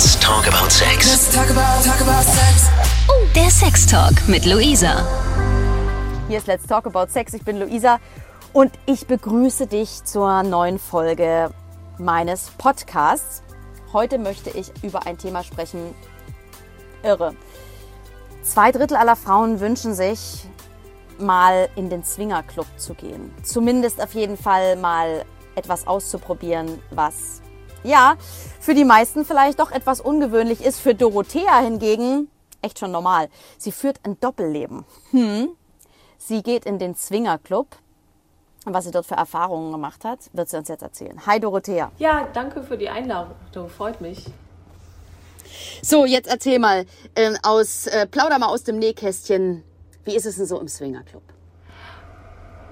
Let's talk about sex. Let's talk about, talk about sex. Oh, der Sextalk mit Luisa. Hier ist Let's Talk About Sex. Ich bin Luisa und ich begrüße dich zur neuen Folge meines Podcasts. Heute möchte ich über ein Thema sprechen. Irre. Zwei Drittel aller Frauen wünschen sich, mal in den Swingerclub zu gehen. Zumindest auf jeden Fall mal etwas auszuprobieren, was ja für die meisten vielleicht doch etwas ungewöhnlich ist. Für Dorothea hingegen echt schon normal. Sie führt ein Doppelleben. Hm. Sie geht in den Swingerclub. Was sie dort für Erfahrungen gemacht hat, wird sie uns jetzt erzählen. Hi Dorothea. Ja, danke für die Einladung. Freut mich. So, jetzt erzähl mal äh, aus, äh, plauder mal aus dem Nähkästchen. Wie ist es denn so im Swingerclub?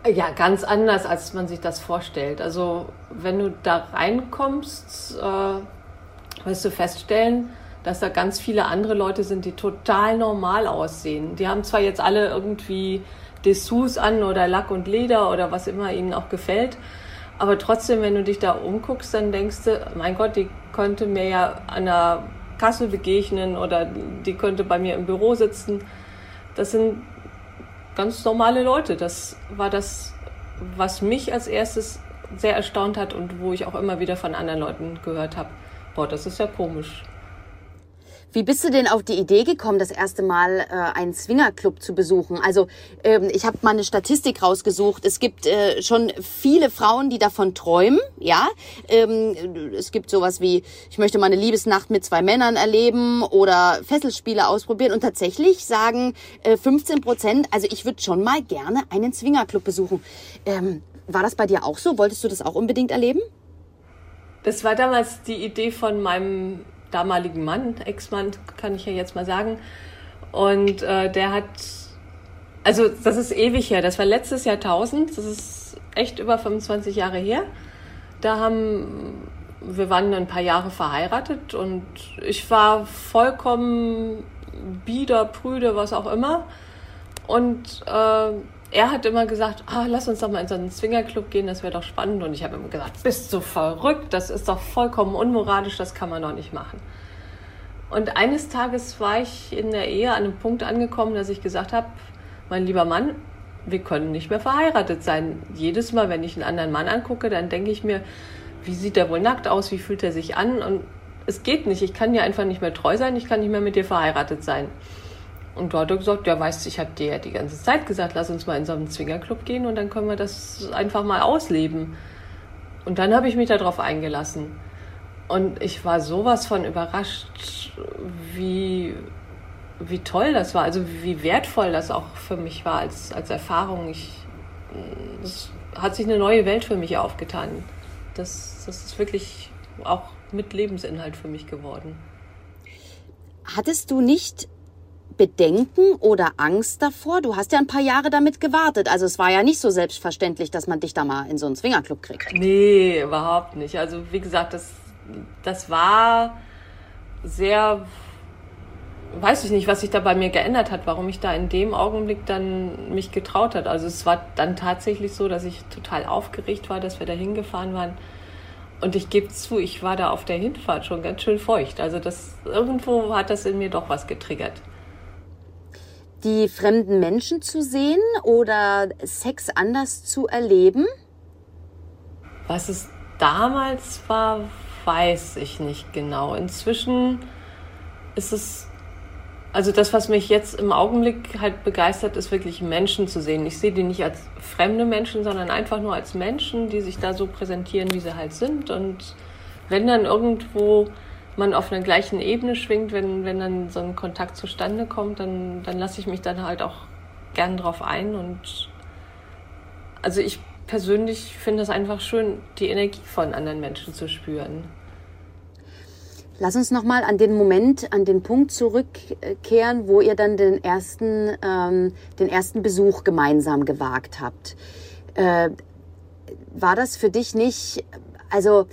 Ja, ganz anders, als man sich das vorstellt. Also, wenn du da reinkommst, äh, wirst du feststellen, dass da ganz viele andere Leute sind, die total normal aussehen. Die haben zwar jetzt alle irgendwie Dessous an oder Lack und Leder oder was immer ihnen auch gefällt. Aber trotzdem, wenn du dich da umguckst, dann denkst du, mein Gott, die könnte mir ja an der Kasse begegnen oder die könnte bei mir im Büro sitzen. Das sind ganz normale Leute. Das war das, was mich als erstes sehr erstaunt hat und wo ich auch immer wieder von anderen Leuten gehört habe. Boah, das ist ja komisch. Wie bist du denn auf die Idee gekommen, das erste Mal äh, einen Swingerclub zu besuchen? Also ähm, ich habe mal eine Statistik rausgesucht. Es gibt äh, schon viele Frauen, die davon träumen. Ja, ähm, es gibt sowas wie ich möchte mal eine Liebesnacht mit zwei Männern erleben oder Fesselspiele ausprobieren. Und tatsächlich sagen äh, 15 Prozent, also ich würde schon mal gerne einen Swingerclub besuchen. Ähm, war das bei dir auch so? Wolltest du das auch unbedingt erleben? Das war damals die Idee von meinem damaligen Mann, Ex-Mann, kann ich ja jetzt mal sagen. Und äh, der hat, also das ist ewig her, das war letztes Jahrtausend, das ist echt über 25 Jahre her. Da haben, wir waren ein paar Jahre verheiratet und ich war vollkommen bieder, prüde, was auch immer. Und äh, er hat immer gesagt, ah, lass uns doch mal in so einen Swingerclub gehen, das wäre doch spannend. Und ich habe immer gesagt, bist du verrückt, das ist doch vollkommen unmoralisch, das kann man doch nicht machen. Und eines Tages war ich in der Ehe an einem Punkt angekommen, dass ich gesagt habe, mein lieber Mann, wir können nicht mehr verheiratet sein. Jedes Mal, wenn ich einen anderen Mann angucke, dann denke ich mir, wie sieht der wohl nackt aus, wie fühlt er sich an? Und es geht nicht, ich kann dir einfach nicht mehr treu sein, ich kann nicht mehr mit dir verheiratet sein. Und da hat er gesagt, ja, weißt du, ich habe dir ja die ganze Zeit gesagt, lass uns mal in so einen Zwingerclub gehen und dann können wir das einfach mal ausleben. Und dann habe ich mich darauf eingelassen. Und ich war sowas von überrascht, wie, wie toll das war, also wie wertvoll das auch für mich war als, als Erfahrung. Ich, es hat sich eine neue Welt für mich aufgetan. Das, das ist wirklich auch mit Lebensinhalt für mich geworden. Hattest du nicht Bedenken oder Angst davor? Du hast ja ein paar Jahre damit gewartet. Also es war ja nicht so selbstverständlich, dass man dich da mal in so einen Swingerclub kriegt. Nee, überhaupt nicht. Also wie gesagt, das, das war sehr, weiß ich nicht, was sich da bei mir geändert hat, warum ich da in dem Augenblick dann mich getraut hat. Also es war dann tatsächlich so, dass ich total aufgeregt war, dass wir da hingefahren waren. Und ich gebe zu, ich war da auf der Hinfahrt schon ganz schön feucht. Also das irgendwo hat das in mir doch was getriggert die fremden Menschen zu sehen oder Sex anders zu erleben? Was es damals war, weiß ich nicht genau. Inzwischen ist es, also das, was mich jetzt im Augenblick halt begeistert, ist wirklich Menschen zu sehen. Ich sehe die nicht als fremde Menschen, sondern einfach nur als Menschen, die sich da so präsentieren, wie sie halt sind. Und wenn dann irgendwo man auf einer gleichen Ebene schwingt, wenn, wenn dann so ein Kontakt zustande kommt, dann, dann lasse ich mich dann halt auch gern drauf ein. Und also ich persönlich finde es einfach schön, die Energie von anderen Menschen zu spüren. Lass uns nochmal an den Moment, an den Punkt zurückkehren, wo ihr dann den ersten, ähm, den ersten Besuch gemeinsam gewagt habt. Äh, war das für dich nicht, also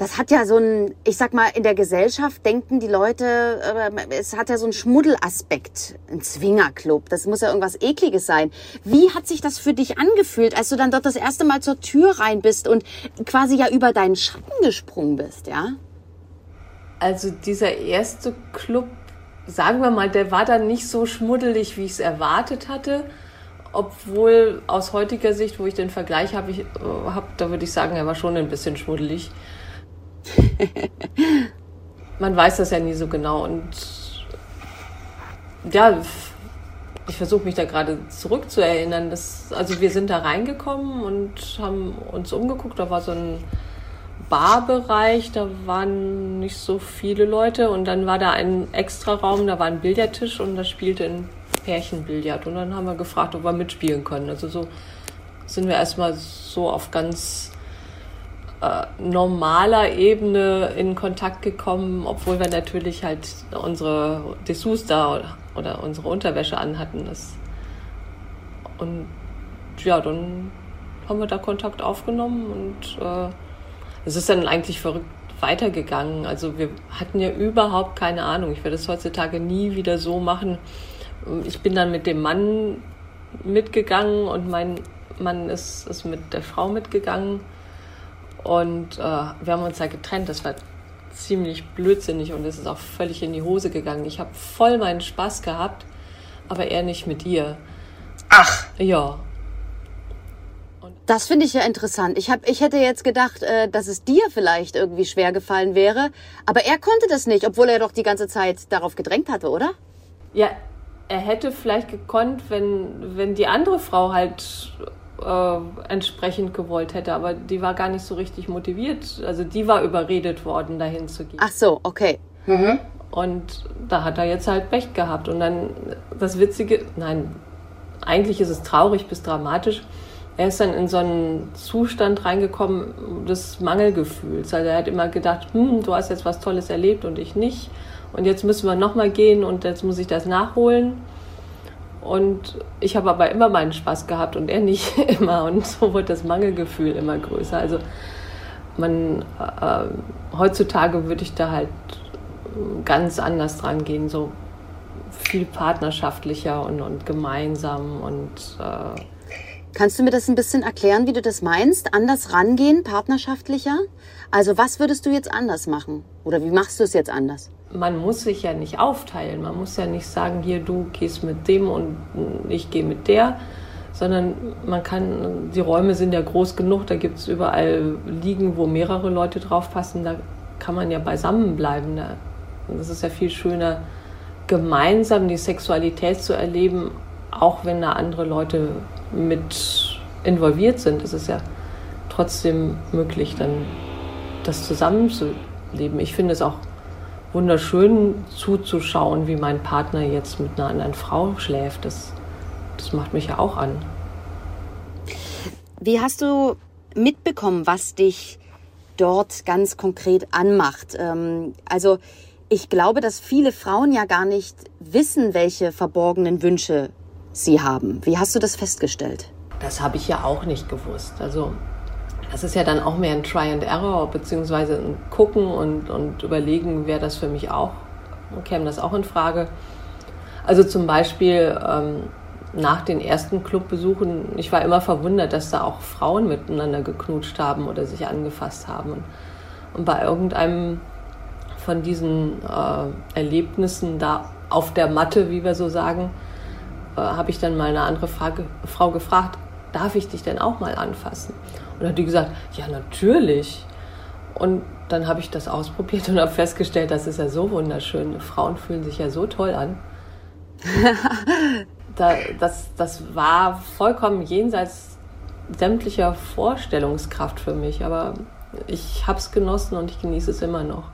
das hat ja so ein, ich sag mal, in der Gesellschaft denken die Leute, äh, es hat ja so einen Schmuddelaspekt, ein Zwingerclub. Das muss ja irgendwas Ekliges sein. Wie hat sich das für dich angefühlt, als du dann dort das erste Mal zur Tür rein bist und quasi ja über deinen Schatten gesprungen bist, ja? Also dieser erste Club, sagen wir mal, der war dann nicht so schmuddelig, wie ich es erwartet hatte. Obwohl aus heutiger Sicht, wo ich den Vergleich habe, äh, hab, da würde ich sagen, er war schon ein bisschen schmuddelig. Man weiß das ja nie so genau. Und ja, ich versuche mich da gerade zurückzuerinnern. Dass, also wir sind da reingekommen und haben uns umgeguckt. Da war so ein Barbereich, da waren nicht so viele Leute. Und dann war da ein Extraraum, da war ein Billardtisch und da spielte ein Pärchenbillard. Und dann haben wir gefragt, ob wir mitspielen können. Also so sind wir erstmal so auf ganz äh, normaler Ebene in Kontakt gekommen, obwohl wir natürlich halt unsere Dessous da oder, oder unsere Unterwäsche anhatten. Das und ja, dann haben wir da Kontakt aufgenommen und äh, es ist dann eigentlich verrückt weitergegangen. Also wir hatten ja überhaupt keine Ahnung. Ich werde es heutzutage nie wieder so machen. Ich bin dann mit dem Mann mitgegangen und mein Mann ist, ist mit der Frau mitgegangen. Und äh, wir haben uns da getrennt. Das war ziemlich blödsinnig und es ist auch völlig in die Hose gegangen. Ich habe voll meinen Spaß gehabt, aber er nicht mit ihr. Ach. Ja. Das finde ich ja interessant. Ich, hab, ich hätte jetzt gedacht, äh, dass es dir vielleicht irgendwie schwer gefallen wäre, aber er konnte das nicht, obwohl er doch die ganze Zeit darauf gedrängt hatte, oder? Ja, er hätte vielleicht gekonnt, wenn, wenn die andere Frau halt äh, entsprechend gewollt hätte, aber die war gar nicht so richtig motiviert. Also die war überredet worden, dahin zu gehen. Ach so, okay. Mhm. Und da hat er jetzt halt Pech gehabt. Und dann das Witzige, nein, eigentlich ist es traurig bis dramatisch er ist dann in so einen Zustand reingekommen des Mangelgefühls. Also er hat immer gedacht, hm, du hast jetzt was Tolles erlebt und ich nicht. Und jetzt müssen wir nochmal gehen und jetzt muss ich das nachholen. Und ich habe aber immer meinen Spaß gehabt und er nicht immer. Und so wird das Mangelgefühl immer größer. Also man äh, heutzutage würde ich da halt ganz anders dran gehen, so viel partnerschaftlicher und, und gemeinsam und äh, Kannst du mir das ein bisschen erklären, wie du das meinst? Anders rangehen, partnerschaftlicher? Also was würdest du jetzt anders machen? Oder wie machst du es jetzt anders? Man muss sich ja nicht aufteilen. Man muss ja nicht sagen, hier du gehst mit dem und ich gehe mit der, sondern man kann, die Räume sind ja groß genug, da gibt es überall Liegen, wo mehrere Leute drauf passen, da kann man ja beisammen bleiben. Das ist ja viel schöner, gemeinsam die Sexualität zu erleben, auch wenn da andere Leute mit involviert sind, ist es ja trotzdem möglich, dann das zusammenzuleben. Ich finde es auch wunderschön zuzuschauen, wie mein Partner jetzt mit einer anderen Frau schläft. Das, das macht mich ja auch an. Wie hast du mitbekommen, was dich dort ganz konkret anmacht? Ähm, also ich glaube, dass viele Frauen ja gar nicht wissen, welche verborgenen Wünsche sie haben. Wie hast du das festgestellt? Das habe ich ja auch nicht gewusst. Also das ist ja dann auch mehr ein Try and Error, beziehungsweise ein Gucken und, und überlegen, wäre das für mich auch, käme das auch in Frage. Also zum Beispiel ähm, nach den ersten Clubbesuchen, ich war immer verwundert, dass da auch Frauen miteinander geknutscht haben oder sich angefasst haben. Und, und bei irgendeinem von diesen äh, Erlebnissen da auf der Matte, wie wir so sagen, äh, habe ich dann mal eine andere Frage, Frau gefragt, darf ich dich denn auch mal anfassen? Und dann hat die gesagt, ja, natürlich. Und dann habe ich das ausprobiert und habe festgestellt, das ist ja so wunderschön. Frauen fühlen sich ja so toll an. da, das, das war vollkommen jenseits sämtlicher Vorstellungskraft für mich, aber ich habe es genossen und ich genieße es immer noch.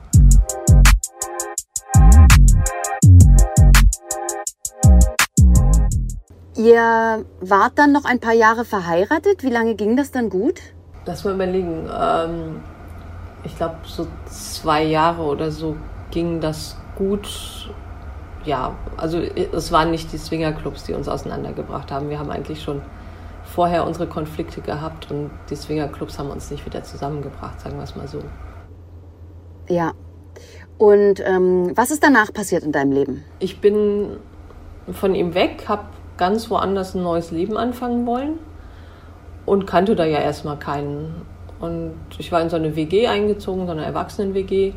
Ihr wart dann noch ein paar Jahre verheiratet. Wie lange ging das dann gut? Lass mal überlegen. Ähm, ich glaube, so zwei Jahre oder so ging das gut. Ja, also es waren nicht die Swingerclubs, die uns auseinandergebracht haben. Wir haben eigentlich schon vorher unsere Konflikte gehabt und die Swingerclubs haben uns nicht wieder zusammengebracht, sagen wir es mal so. Ja. Und ähm, was ist danach passiert in deinem Leben? Ich bin von ihm weg, habe ganz woanders ein neues Leben anfangen wollen und kannte da ja erstmal keinen. Und ich war in so eine WG eingezogen, so eine Erwachsenen-WG.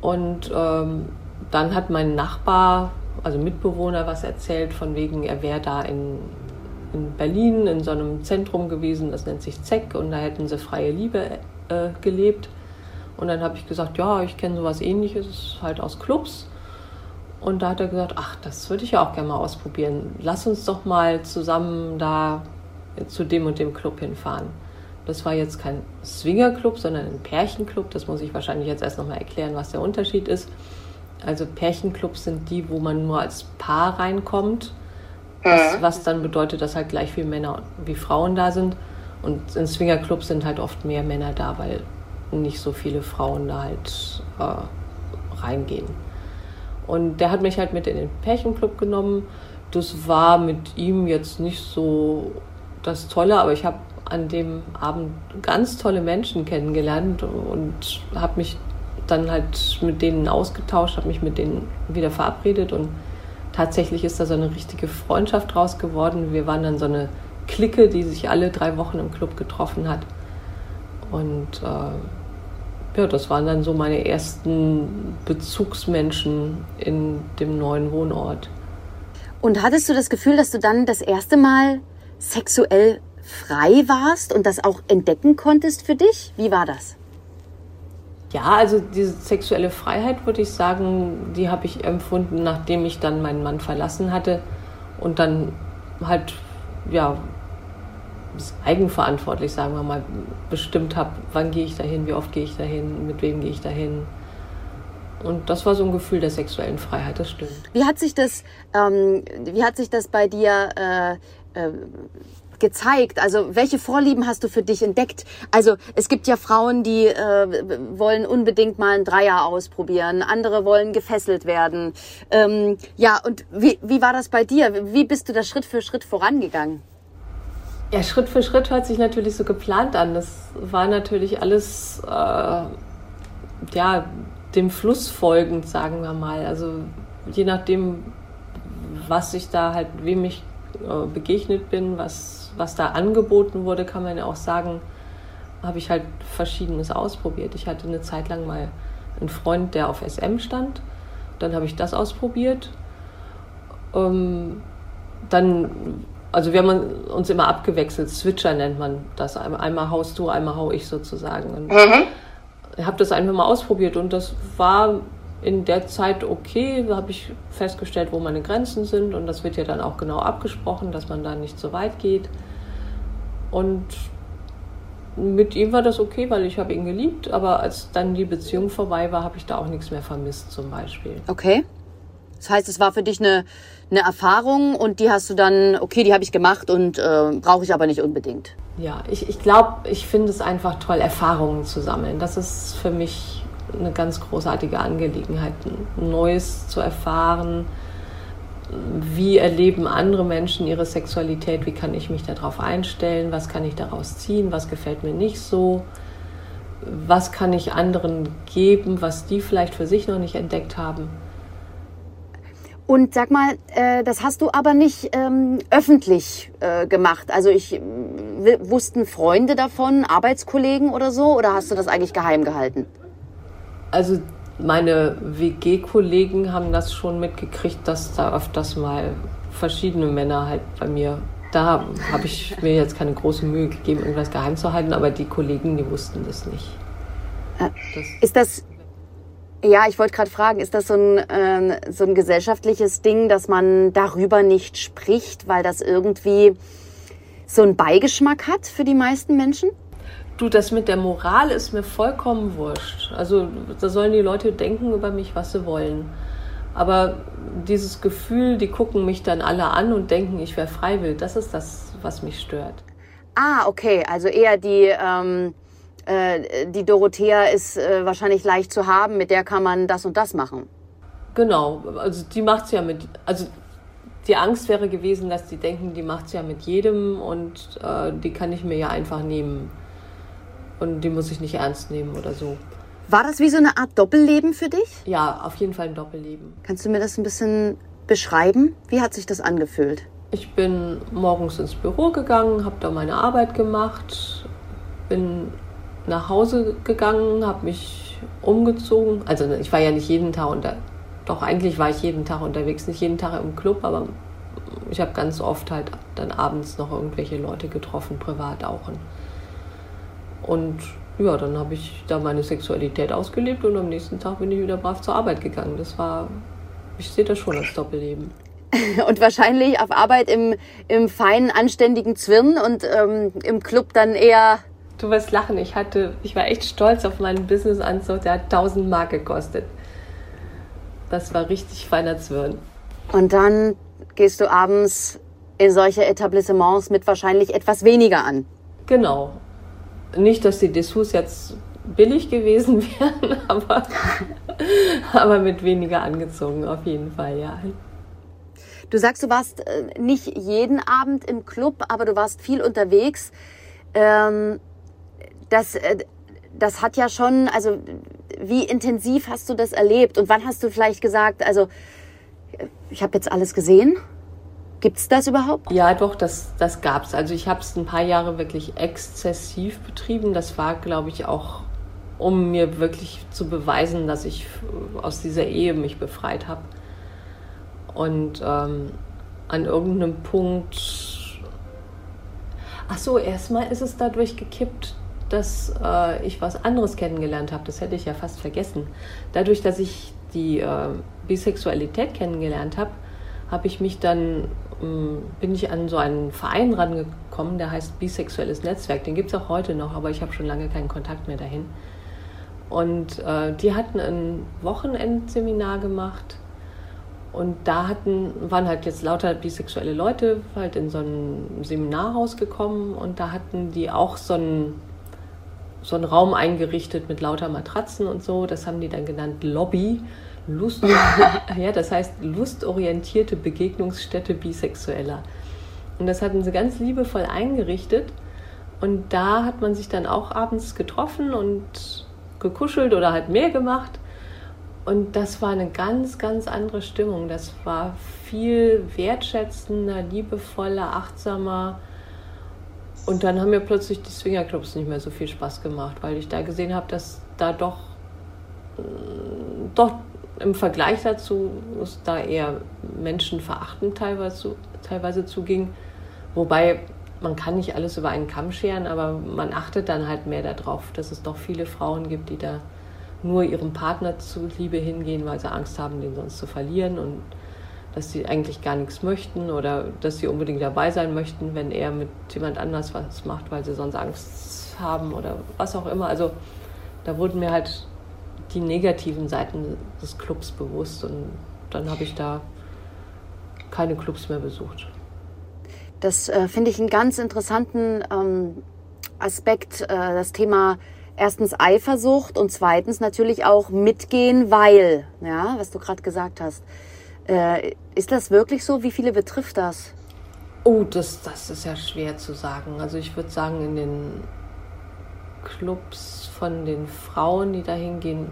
Und ähm, dann hat mein Nachbar, also Mitbewohner, was erzählt, von wegen, er wäre da in, in Berlin in so einem Zentrum gewesen, das nennt sich ZEC, und da hätten sie freie Liebe äh, gelebt. Und dann habe ich gesagt, ja, ich kenne sowas ähnliches, halt aus Clubs. Und da hat er gesagt, ach, das würde ich ja auch gerne mal ausprobieren. Lass uns doch mal zusammen da zu dem und dem Club hinfahren. Das war jetzt kein Swingerclub, sondern ein Pärchenclub. Das muss ich wahrscheinlich jetzt erst nochmal erklären, was der Unterschied ist. Also Pärchenclubs sind die, wo man nur als Paar reinkommt. Was, was dann bedeutet, dass halt gleich viele Männer wie Frauen da sind. Und in Swingerclubs sind halt oft mehr Männer da, weil nicht so viele Frauen da halt äh, reingehen. Und der hat mich halt mit in den Pärchenclub genommen. Das war mit ihm jetzt nicht so das Tolle, aber ich habe an dem Abend ganz tolle Menschen kennengelernt und habe mich dann halt mit denen ausgetauscht, habe mich mit denen wieder verabredet und tatsächlich ist da so eine richtige Freundschaft draus geworden. Wir waren dann so eine Clique, die sich alle drei Wochen im Club getroffen hat. Und äh, ja, das waren dann so meine ersten Bezugsmenschen in dem neuen Wohnort. Und hattest du das Gefühl, dass du dann das erste Mal sexuell frei warst und das auch entdecken konntest für dich? Wie war das? Ja, also diese sexuelle Freiheit, würde ich sagen, die habe ich empfunden, nachdem ich dann meinen Mann verlassen hatte und dann halt, ja, eigenverantwortlich, sagen wir mal, bestimmt habe, wann gehe ich dahin, wie oft gehe ich dahin, mit wem gehe ich dahin. Und das war so ein Gefühl der sexuellen Freiheit, das stimmt. Wie hat sich das, ähm, wie hat sich das bei dir äh, äh, gezeigt? Also welche Vorlieben hast du für dich entdeckt? Also es gibt ja Frauen, die äh, wollen unbedingt mal ein Dreier ausprobieren, andere wollen gefesselt werden. Ähm, ja, und wie, wie war das bei dir? Wie bist du da Schritt für Schritt vorangegangen? Ja, Schritt für Schritt hört sich natürlich so geplant an. Das war natürlich alles, äh, ja, dem Fluss folgend, sagen wir mal. Also je nachdem, was ich da halt, wem ich äh, begegnet bin, was, was da angeboten wurde, kann man ja auch sagen, habe ich halt Verschiedenes ausprobiert. Ich hatte eine Zeit lang mal einen Freund, der auf SM stand. Dann habe ich das ausprobiert. Ähm, dann also wir haben uns immer abgewechselt, Switcher nennt man das. Einmal haust du, einmal hau ich sozusagen. Und mhm. Ich habe das einfach mal ausprobiert und das war in der Zeit okay. Da habe ich festgestellt, wo meine Grenzen sind und das wird ja dann auch genau abgesprochen, dass man da nicht so weit geht. Und mit ihm war das okay, weil ich habe ihn geliebt, aber als dann die Beziehung vorbei war, habe ich da auch nichts mehr vermisst zum Beispiel. Okay. Das heißt, es war für dich eine, eine Erfahrung und die hast du dann, okay, die habe ich gemacht und äh, brauche ich aber nicht unbedingt. Ja, ich, ich glaube, ich finde es einfach toll, Erfahrungen zu sammeln. Das ist für mich eine ganz großartige Angelegenheit, Neues zu erfahren. Wie erleben andere Menschen ihre Sexualität? Wie kann ich mich darauf einstellen? Was kann ich daraus ziehen? Was gefällt mir nicht so? Was kann ich anderen geben, was die vielleicht für sich noch nicht entdeckt haben? Und sag mal, äh, das hast du aber nicht ähm, öffentlich äh, gemacht. Also ich wussten Freunde davon, Arbeitskollegen oder so, oder hast du das eigentlich geheim gehalten? Also meine WG-Kollegen haben das schon mitgekriegt, dass da öfters mal verschiedene Männer halt bei mir. Da habe ich mir jetzt keine große Mühe gegeben, irgendwas geheim zu halten, aber die Kollegen, die wussten das nicht. Äh, das ist das ja, ich wollte gerade fragen, ist das so ein, äh, so ein gesellschaftliches Ding, dass man darüber nicht spricht, weil das irgendwie so einen Beigeschmack hat für die meisten Menschen? Du, das mit der Moral ist mir vollkommen wurscht. Also da sollen die Leute denken über mich, was sie wollen. Aber dieses Gefühl, die gucken mich dann alle an und denken, ich wäre freiwillig, das ist das, was mich stört. Ah, okay. Also eher die... Ähm äh, die Dorothea ist äh, wahrscheinlich leicht zu haben, mit der kann man das und das machen. Genau, also die macht es ja mit, also die Angst wäre gewesen, dass die denken, die macht es ja mit jedem und äh, die kann ich mir ja einfach nehmen. Und die muss ich nicht ernst nehmen oder so. War das wie so eine Art Doppelleben für dich? Ja, auf jeden Fall ein Doppelleben. Kannst du mir das ein bisschen beschreiben? Wie hat sich das angefühlt? Ich bin morgens ins Büro gegangen, habe da meine Arbeit gemacht, bin nach Hause gegangen, habe mich umgezogen. Also ich war ja nicht jeden Tag unter, doch eigentlich war ich jeden Tag unterwegs, nicht jeden Tag im Club, aber ich habe ganz oft halt dann abends noch irgendwelche Leute getroffen, privat auch. Und ja, dann habe ich da meine Sexualität ausgelebt und am nächsten Tag bin ich wieder brav zur Arbeit gegangen. Das war, ich sehe das schon als Doppelleben. Und wahrscheinlich auf Arbeit im, im feinen, anständigen Zwirn und ähm, im Club dann eher. Du wirst lachen, ich hatte, ich war echt stolz auf meinen Businessanzug, der hat 1000 Mark gekostet. Das war richtig feiner Zwirn. Und dann gehst du abends in solche Etablissements mit wahrscheinlich etwas weniger an. Genau. Nicht, dass die Dessous jetzt billig gewesen wären, aber, aber mit weniger angezogen auf jeden Fall, ja. Du sagst, du warst äh, nicht jeden Abend im Club, aber du warst viel unterwegs. Ähm, das, äh, das hat ja schon, also wie intensiv hast du das erlebt und wann hast du vielleicht gesagt, also ich habe jetzt alles gesehen? Gibt es das überhaupt? Ja, doch, das, das es. Also ich habe es ein paar Jahre wirklich exzessiv betrieben. Das war, glaube ich, auch, um mir wirklich zu beweisen, dass ich aus dieser Ehe mich befreit habe. Und ähm, an irgendeinem Punkt, ach so, erstmal ist es dadurch gekippt, dass äh, ich was anderes kennengelernt habe. Das hätte ich ja fast vergessen. Dadurch, dass ich die äh, Bisexualität kennengelernt habe, habe ich mich dann, ähm, bin ich an so einen Verein rangekommen, der heißt Bisexuelles Netzwerk. Den gibt es auch heute noch, aber ich habe schon lange keinen Kontakt mehr dahin. Und äh, die hatten ein Wochenendseminar gemacht und da hatten, waren halt jetzt lauter bisexuelle Leute halt in so ein Seminarhaus gekommen und da hatten die auch so einen, so einen Raum eingerichtet mit lauter Matratzen und so. Das haben die dann genannt Lobby. Lust, ja, das heißt lustorientierte Begegnungsstätte Bisexueller. Und das hatten sie ganz liebevoll eingerichtet. Und da hat man sich dann auch abends getroffen und gekuschelt oder halt mehr gemacht. Und das war eine ganz, ganz andere Stimmung. Das war viel wertschätzender, liebevoller, achtsamer. Und dann haben mir plötzlich die Swingerclubs nicht mehr so viel Spaß gemacht, weil ich da gesehen habe, dass da doch, doch im Vergleich dazu es da eher menschenverachtend teilweise, teilweise zuging. Wobei man kann nicht alles über einen Kamm scheren, aber man achtet dann halt mehr darauf, dass es doch viele Frauen gibt, die da nur ihrem Partner zuliebe hingehen, weil sie Angst haben, den sonst zu verlieren und dass sie eigentlich gar nichts möchten oder dass sie unbedingt dabei sein möchten, wenn er mit jemand anders was macht, weil sie sonst Angst haben oder was auch immer. Also da wurden mir halt die negativen Seiten des Clubs bewusst und dann habe ich da keine Clubs mehr besucht. Das äh, finde ich einen ganz interessanten ähm, Aspekt, äh, das Thema erstens Eifersucht und zweitens natürlich auch mitgehen, weil, ja, was du gerade gesagt hast. Äh, ist das wirklich so? Wie viele betrifft das? Oh, das, das ist ja schwer zu sagen. Also ich würde sagen, in den Clubs von den Frauen, die da hingehen,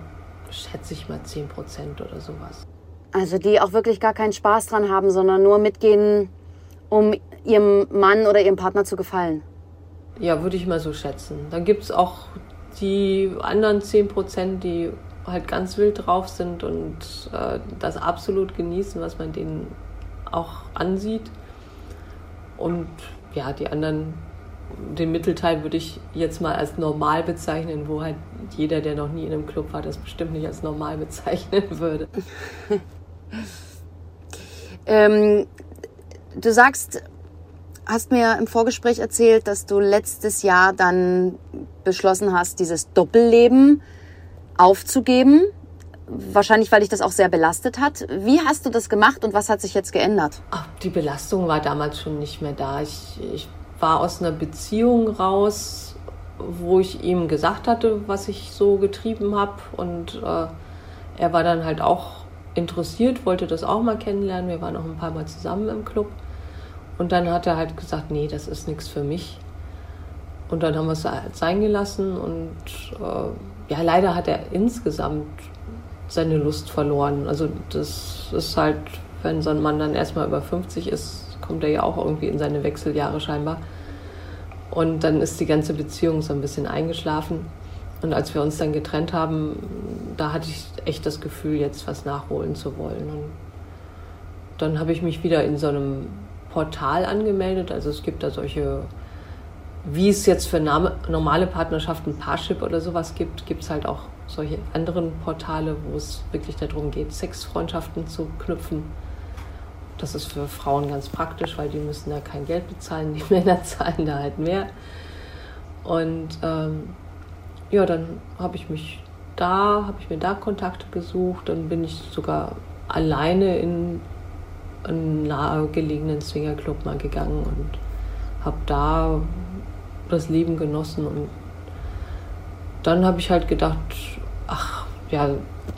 schätze ich mal 10 Prozent oder sowas. Also die auch wirklich gar keinen Spaß dran haben, sondern nur mitgehen, um ihrem Mann oder ihrem Partner zu gefallen. Ja, würde ich mal so schätzen. Dann gibt es auch die anderen 10 Prozent, die halt ganz wild drauf sind und äh, das absolut genießen, was man denen auch ansieht. Und ja, die anderen, den Mittelteil würde ich jetzt mal als normal bezeichnen, wo halt jeder, der noch nie in einem Club war, das bestimmt nicht als normal bezeichnen würde. ähm, du sagst, hast mir im Vorgespräch erzählt, dass du letztes Jahr dann beschlossen hast, dieses Doppelleben aufzugeben. Wahrscheinlich, weil dich das auch sehr belastet hat. Wie hast du das gemacht und was hat sich jetzt geändert? Ach, die Belastung war damals schon nicht mehr da. Ich, ich war aus einer Beziehung raus, wo ich ihm gesagt hatte, was ich so getrieben habe. Und äh, er war dann halt auch interessiert, wollte das auch mal kennenlernen. Wir waren auch ein paar Mal zusammen im Club. Und dann hat er halt gesagt, nee, das ist nichts für mich. Und dann haben wir es halt sein gelassen und äh, ja, leider hat er insgesamt seine Lust verloren. Also das ist halt, wenn so ein Mann dann erstmal über 50 ist, kommt er ja auch irgendwie in seine Wechseljahre scheinbar. Und dann ist die ganze Beziehung so ein bisschen eingeschlafen. Und als wir uns dann getrennt haben, da hatte ich echt das Gefühl, jetzt was nachholen zu wollen. Und dann habe ich mich wieder in so einem Portal angemeldet. Also es gibt da solche, wie es jetzt für normale Partnerschaften Parship oder sowas gibt, gibt es halt auch solche anderen Portale, wo es wirklich darum geht, Sexfreundschaften zu knüpfen. Das ist für Frauen ganz praktisch, weil die müssen da kein Geld bezahlen, die Männer zahlen da halt mehr. Und ähm, ja, dann habe ich mich da, habe ich mir da Kontakte gesucht, dann bin ich sogar alleine in einen nahegelegenen Swingerclub mal gegangen und habe da das Leben genossen und dann habe ich halt gedacht, ach ja,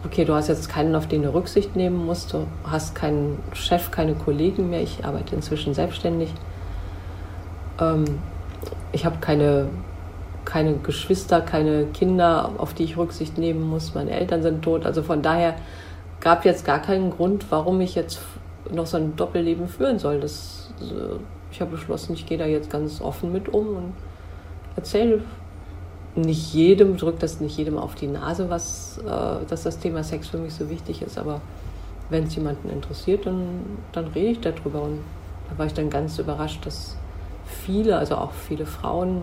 okay, du hast jetzt keinen, auf den du Rücksicht nehmen musst, du hast keinen Chef, keine Kollegen mehr, ich arbeite inzwischen selbstständig. Ähm, ich habe keine keine Geschwister, keine Kinder, auf die ich Rücksicht nehmen muss. Meine Eltern sind tot. Also von daher gab jetzt gar keinen Grund, warum ich jetzt noch so ein Doppelleben führen soll. Das, ich habe beschlossen, ich gehe da jetzt ganz offen mit um und erzähle nicht jedem, drücke das nicht jedem auf die Nase, was, äh, dass das Thema Sex für mich so wichtig ist. Aber wenn es jemanden interessiert, dann, dann rede ich darüber. Und da war ich dann ganz überrascht, dass viele, also auch viele Frauen,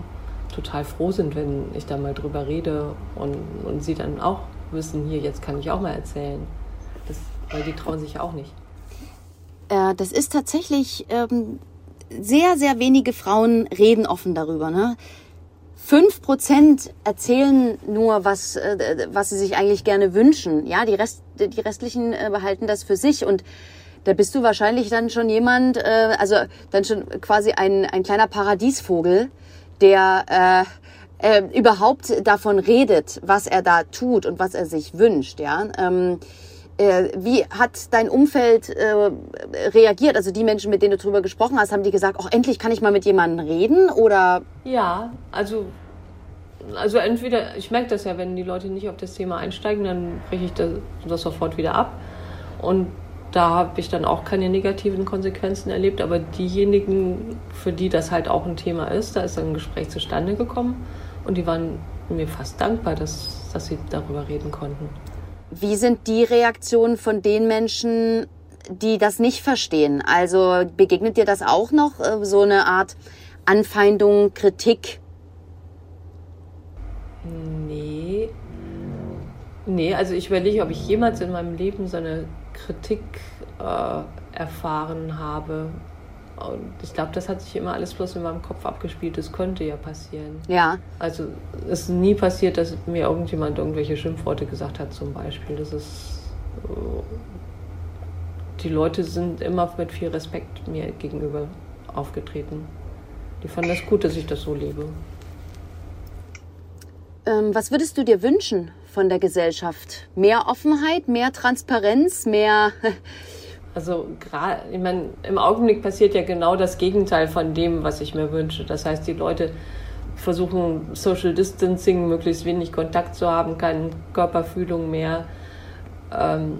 total froh sind, wenn ich da mal drüber rede und, und sie dann auch wissen, hier, jetzt kann ich auch mal erzählen. Das, weil die trauen sich auch nicht. Äh, das ist tatsächlich, ähm, sehr, sehr wenige Frauen reden offen darüber. Ne? Fünf Prozent erzählen nur, was, äh, was sie sich eigentlich gerne wünschen. Ja, die, Rest, die restlichen äh, behalten das für sich und da bist du wahrscheinlich dann schon jemand, äh, also dann schon quasi ein, ein kleiner Paradiesvogel, der äh, äh, überhaupt davon redet, was er da tut und was er sich wünscht. Ja. Ähm, äh, wie hat dein Umfeld äh, reagiert? Also die Menschen, mit denen du drüber gesprochen hast, haben die gesagt, auch endlich kann ich mal mit jemandem reden? Oder? Ja, also also entweder, ich merke das ja, wenn die Leute nicht auf das Thema einsteigen, dann breche ich das, das sofort wieder ab. Und da habe ich dann auch keine negativen Konsequenzen erlebt, aber diejenigen, für die das halt auch ein Thema ist, da ist ein Gespräch zustande gekommen und die waren mir fast dankbar, dass, dass sie darüber reden konnten. Wie sind die Reaktionen von den Menschen, die das nicht verstehen? Also begegnet dir das auch noch, äh, so eine Art Anfeindung, Kritik? Nee. Nee, also ich überlege, ob ich jemals in meinem Leben so eine Kritik äh, erfahren habe. Und ich glaube, das hat sich immer alles bloß in meinem Kopf abgespielt. Das könnte ja passieren. Ja. Also es ist nie passiert, dass mir irgendjemand irgendwelche Schimpfworte gesagt hat, zum Beispiel. Das ist. Äh, die Leute sind immer mit viel Respekt mir gegenüber aufgetreten. Die fanden das gut, dass ich das so lebe. Ähm, was würdest du dir wünschen von der Gesellschaft? Mehr Offenheit, mehr Transparenz, mehr. also gerade, ich meine, im Augenblick passiert ja genau das Gegenteil von dem, was ich mir wünsche. Das heißt, die Leute versuchen Social Distancing, möglichst wenig Kontakt zu haben, keine Körperfühlung mehr. Ähm,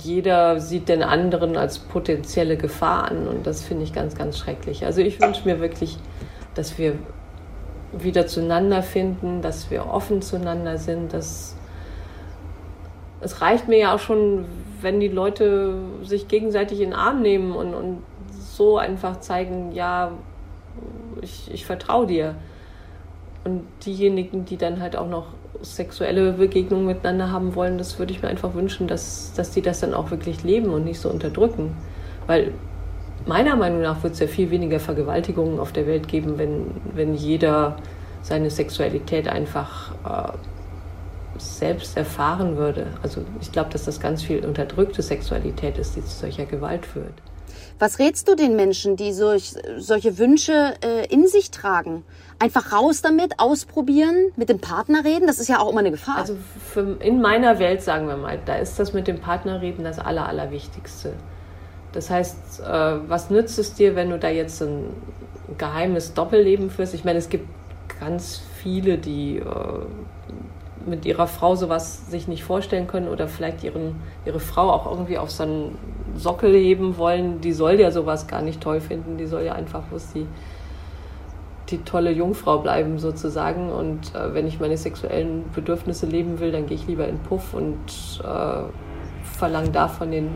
jeder sieht den anderen als potenzielle Gefahr an und das finde ich ganz, ganz schrecklich. Also ich wünsche mir wirklich, dass wir wieder zueinander finden, dass wir offen zueinander sind. Dass es reicht mir ja auch schon, wenn die Leute sich gegenseitig in den Arm nehmen und, und so einfach zeigen, ja, ich, ich vertraue dir. Und diejenigen, die dann halt auch noch sexuelle Begegnungen miteinander haben wollen, das würde ich mir einfach wünschen, dass, dass die das dann auch wirklich leben und nicht so unterdrücken. Weil meiner Meinung nach wird es ja viel weniger Vergewaltigungen auf der Welt geben, wenn, wenn jeder seine Sexualität einfach äh, selbst erfahren würde. Also ich glaube, dass das ganz viel unterdrückte Sexualität ist, die zu solcher Gewalt führt. Was rätst du den Menschen, die solch, solche Wünsche äh, in sich tragen? Einfach raus damit, ausprobieren, mit dem Partner reden? Das ist ja auch immer eine Gefahr. Also für, in meiner Welt, sagen wir mal, da ist das mit dem Partner reden das Aller, Allerwichtigste. Das heißt, äh, was nützt es dir, wenn du da jetzt ein geheimes Doppelleben führst? Ich meine, es gibt ganz viele, die äh, mit ihrer Frau sowas sich nicht vorstellen können oder vielleicht ihren, ihre Frau auch irgendwie auf so einen Sockel heben wollen. Die soll ja sowas gar nicht toll finden. Die soll ja einfach bloß die die tolle Jungfrau bleiben sozusagen. Und äh, wenn ich meine sexuellen Bedürfnisse leben will, dann gehe ich lieber in Puff und äh, verlange da von den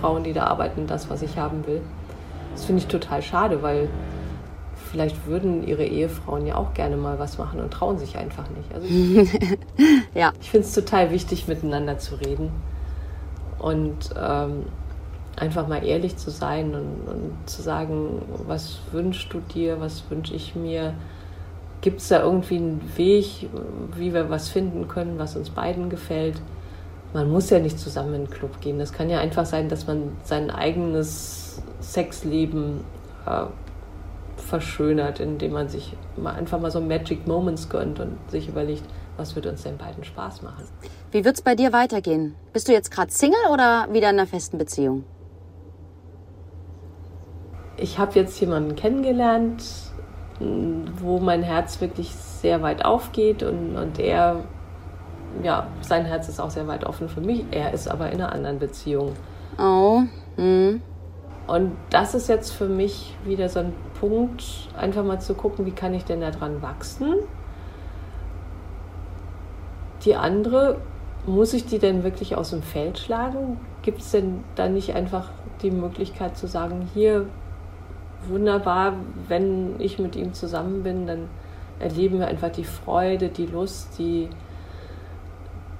Frauen, die da arbeiten, das, was ich haben will. Das finde ich total schade, weil vielleicht würden ihre Ehefrauen ja auch gerne mal was machen und trauen sich einfach nicht. Also ja. Ich finde es total wichtig, miteinander zu reden und ähm, einfach mal ehrlich zu sein und, und, zu sagen, was wünschst du dir, was wünsche ich mir. Gibt es da irgendwie einen Weg, wie wir was finden können, was uns beiden gefällt? Man muss ja nicht zusammen in den Club gehen. Das kann ja einfach sein, dass man sein eigenes Sexleben äh, verschönert, indem man sich mal einfach mal so Magic Moments gönnt und sich überlegt, was wird uns denn beiden Spaß machen. Wie wird es bei dir weitergehen? Bist du jetzt gerade Single oder wieder in einer festen Beziehung? Ich habe jetzt jemanden kennengelernt, wo mein Herz wirklich sehr weit aufgeht und, und er, ja, sein Herz ist auch sehr weit offen für mich. Er ist aber in einer anderen Beziehung. Oh. Hm. Und das ist jetzt für mich wieder so ein Punkt, einfach mal zu gucken, wie kann ich denn da dran wachsen. Die andere, muss ich die denn wirklich aus dem Feld schlagen? Gibt es denn da nicht einfach die Möglichkeit zu sagen, hier wunderbar, wenn ich mit ihm zusammen bin, dann erleben wir einfach die Freude, die Lust, die,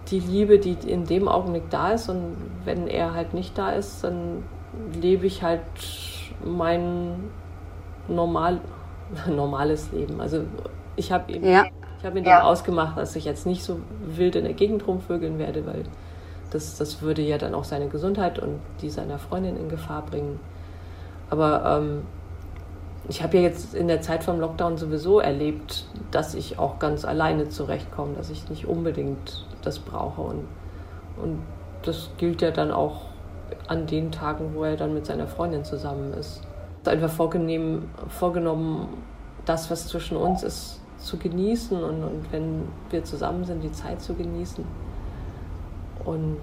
die Liebe, die in dem Augenblick da ist. Und wenn er halt nicht da ist, dann lebe ich halt mein normal, normales Leben. Also ich habe eben, ja. ich habe mir ja. ausgemacht, dass ich jetzt nicht so wild in der Gegend rumvögeln werde, weil das, das würde ja dann auch seine Gesundheit und die seiner Freundin in Gefahr bringen. Aber ähm, ich habe ja jetzt in der Zeit vom Lockdown sowieso erlebt, dass ich auch ganz alleine zurechtkomme, dass ich nicht unbedingt das brauche. Und, und das gilt ja dann auch an den Tagen, wo er dann mit seiner Freundin zusammen ist. Einfach vorgenommen, vorgenommen das, was zwischen uns ist, zu genießen und, und wenn wir zusammen sind, die Zeit zu genießen. Und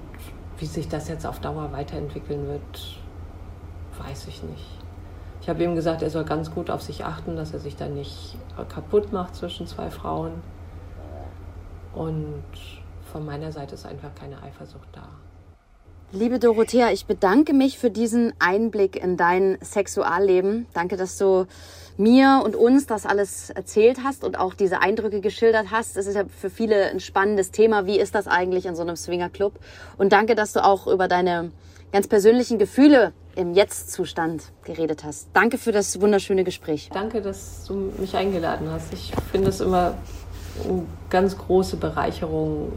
wie sich das jetzt auf Dauer weiterentwickeln wird, weiß ich nicht. Ich habe ihm gesagt, er soll ganz gut auf sich achten, dass er sich da nicht kaputt macht zwischen zwei Frauen. Und von meiner Seite ist einfach keine Eifersucht da. Liebe Dorothea, ich bedanke mich für diesen Einblick in dein Sexualleben. Danke, dass du mir und uns das alles erzählt hast und auch diese Eindrücke geschildert hast. Es ist ja für viele ein spannendes Thema. Wie ist das eigentlich in so einem Swingerclub? Und danke, dass du auch über deine ganz persönlichen Gefühle im Jetzt-Zustand geredet hast. Danke für das wunderschöne Gespräch. Danke, dass du mich eingeladen hast. Ich finde es immer eine ganz große Bereicherung,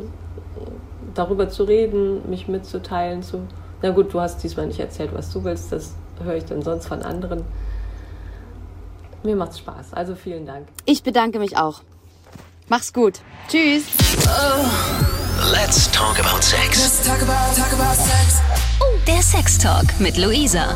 darüber zu reden, mich mitzuteilen. Zu, na gut, du hast diesmal nicht erzählt, was du willst, das höre ich dann sonst von anderen. Mir macht's Spaß, also vielen Dank. Ich bedanke mich auch. Mach's gut. Tschüss. Let's talk about sex. Let's talk about, talk about sex. Der Sex Talk mit Luisa.